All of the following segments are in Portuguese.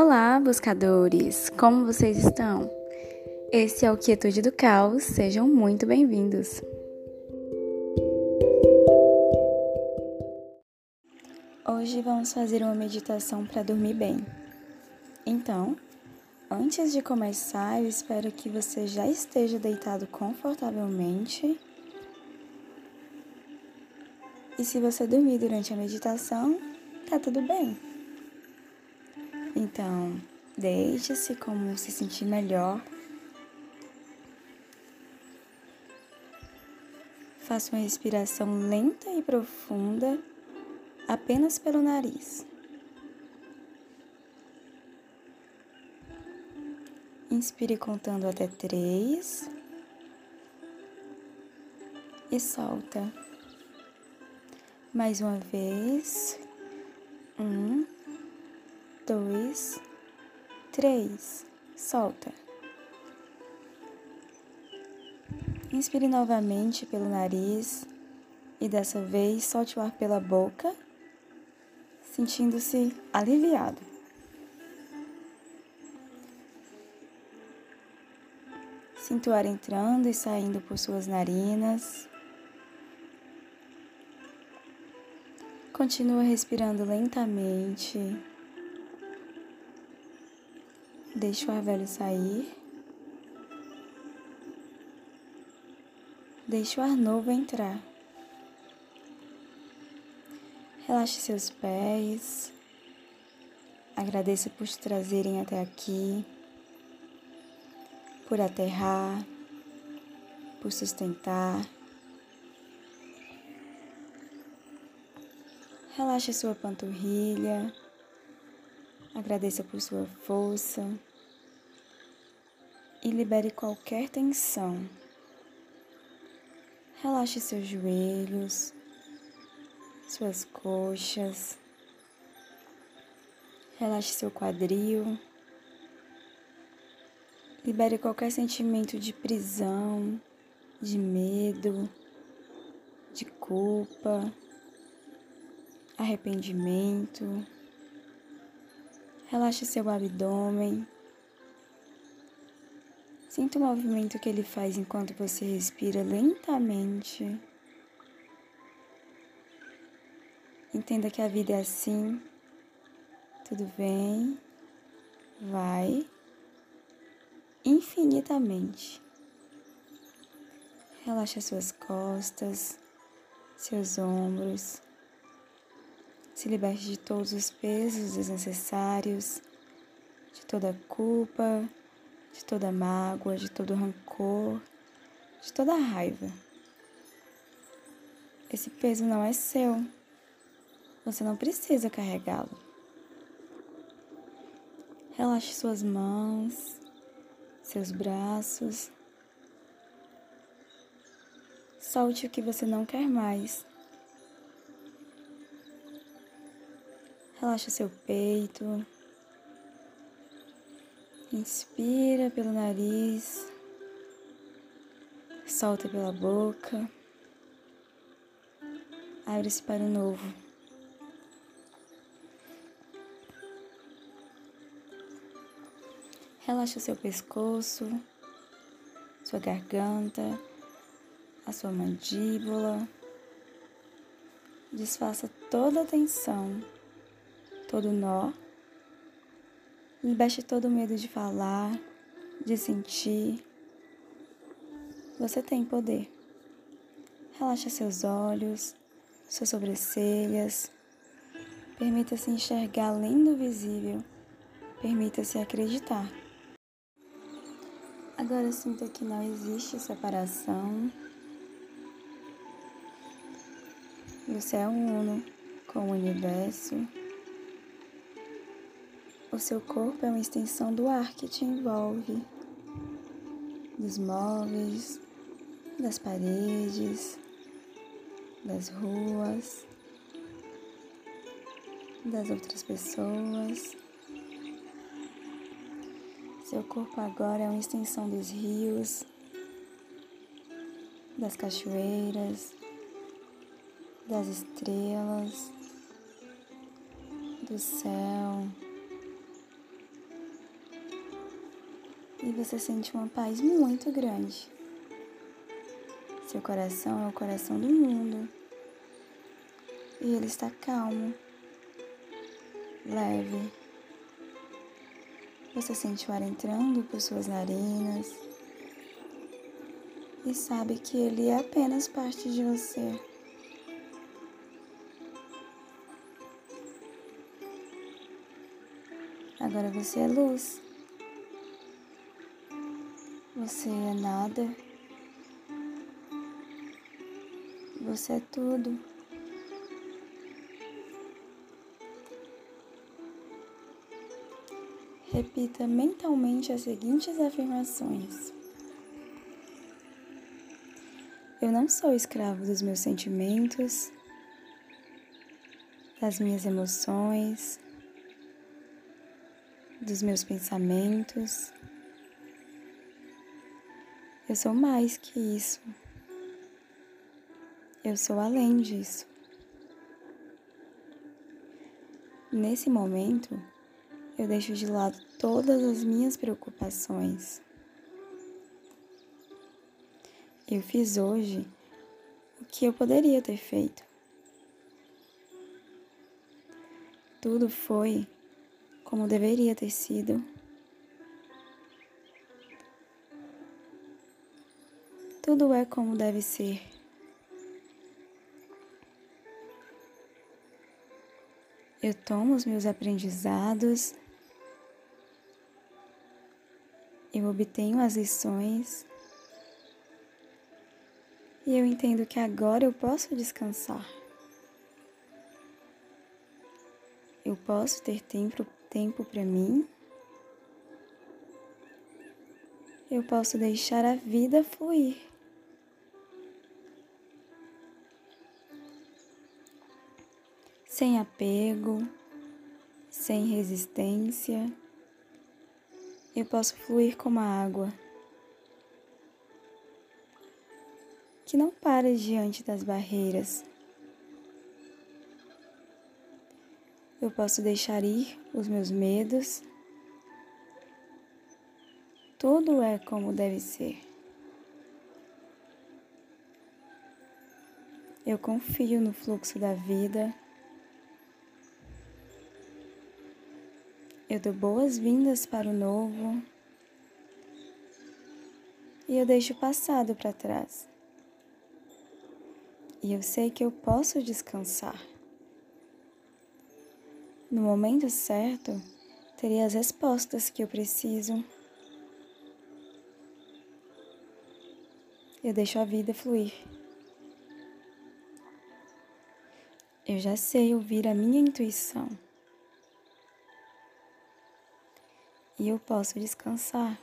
Olá, buscadores! Como vocês estão? Esse é o Quietude do Caos, sejam muito bem-vindos! Hoje vamos fazer uma meditação para dormir bem. Então, antes de começar, eu espero que você já esteja deitado confortavelmente. E se você dormir durante a meditação, tá tudo bem. Então, deixe-se como se sentir melhor. Faça uma respiração lenta e profunda apenas pelo nariz. Inspire contando até três e solta. Mais uma vez. Um dois, três. Solta. Inspire novamente pelo nariz e dessa vez solte o ar pela boca, sentindo-se aliviado. Sinta o ar entrando e saindo por suas narinas. Continua respirando lentamente. Deixe o ar velho sair. Deixe o ar novo entrar. Relaxe seus pés. Agradeça por te trazerem até aqui, por aterrar, por sustentar. Relaxe sua panturrilha. Agradeça por sua força e libere qualquer tensão. Relaxe seus joelhos, suas coxas, relaxe seu quadril. Libere qualquer sentimento de prisão, de medo, de culpa, arrependimento. Relaxe seu abdômen. Sinta o movimento que ele faz enquanto você respira lentamente. Entenda que a vida é assim. Tudo vem, vai infinitamente. Relaxa suas costas, seus ombros. Se liberte de todos os pesos desnecessários, de toda culpa, de toda mágoa, de todo rancor, de toda raiva. Esse peso não é seu. Você não precisa carregá-lo. Relaxe suas mãos, seus braços. Solte o que você não quer mais. Relaxe seu peito. Inspira pelo nariz, solta pela boca, abre-se para o novo. Relaxa seu pescoço, sua garganta, a sua mandíbula. Desfaça toda a tensão, todo nó Liberte todo o medo de falar, de sentir. Você tem poder. Relaxa seus olhos, suas sobrancelhas. Permita-se enxergar além do visível. Permita-se acreditar. Agora sinta que não existe separação. Você é uno com o universo. O seu corpo é uma extensão do ar que te envolve, dos móveis, das paredes, das ruas, das outras pessoas. Seu corpo agora é uma extensão dos rios, das cachoeiras, das estrelas, do céu e você sente uma paz muito grande. Seu coração é o coração do mundo e ele está calmo, leve. Você sente o ar entrando por suas narinas e sabe que ele é apenas parte de você. Agora você é luz. Você é nada. Você é tudo. Repita mentalmente as seguintes afirmações. Eu não sou escravo dos meus sentimentos, das minhas emoções, dos meus pensamentos. Eu sou mais que isso. Eu sou além disso. Nesse momento, eu deixo de lado todas as minhas preocupações. Eu fiz hoje o que eu poderia ter feito. Tudo foi como deveria ter sido. Tudo é como deve ser. Eu tomo os meus aprendizados eu obtenho as lições e eu entendo que agora eu posso descansar. Eu posso ter tempo tempo para mim. Eu posso deixar a vida fluir. Sem apego, sem resistência eu posso fluir como a água, que não para diante das barreiras. Eu posso deixar ir os meus medos. Tudo é como deve ser. Eu confio no fluxo da vida. Eu dou boas-vindas para o novo e eu deixo o passado para trás. E eu sei que eu posso descansar. No momento certo, terei as respostas que eu preciso. Eu deixo a vida fluir. Eu já sei ouvir a minha intuição. E eu posso descansar.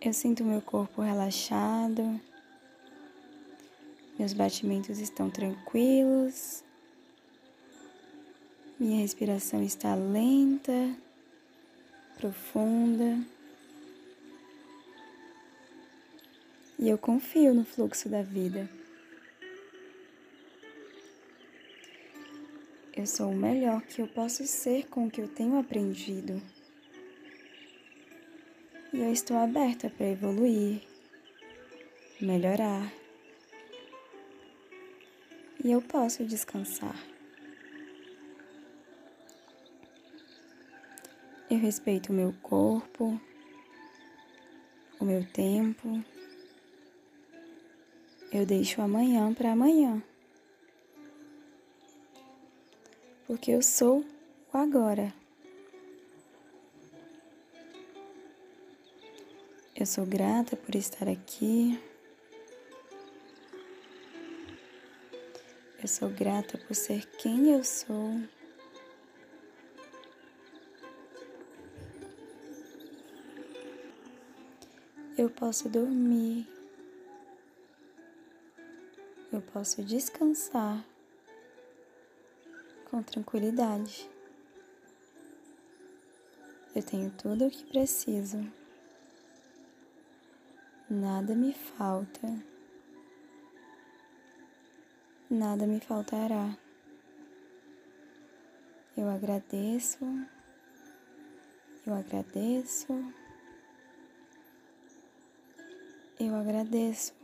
Eu sinto meu corpo relaxado, meus batimentos estão tranquilos, minha respiração está lenta, profunda. E eu confio no fluxo da vida. Eu sou o melhor que eu posso ser com o que eu tenho aprendido. E eu estou aberta para evoluir, melhorar. E eu posso descansar. Eu respeito o meu corpo, o meu tempo. Eu deixo amanhã para amanhã. Porque eu sou o agora. Eu sou grata por estar aqui. Eu sou grata por ser quem eu sou. Eu posso dormir. Eu posso descansar com tranquilidade. Eu tenho tudo o que preciso. Nada me falta. Nada me faltará. Eu agradeço Eu agradeço. Eu agradeço.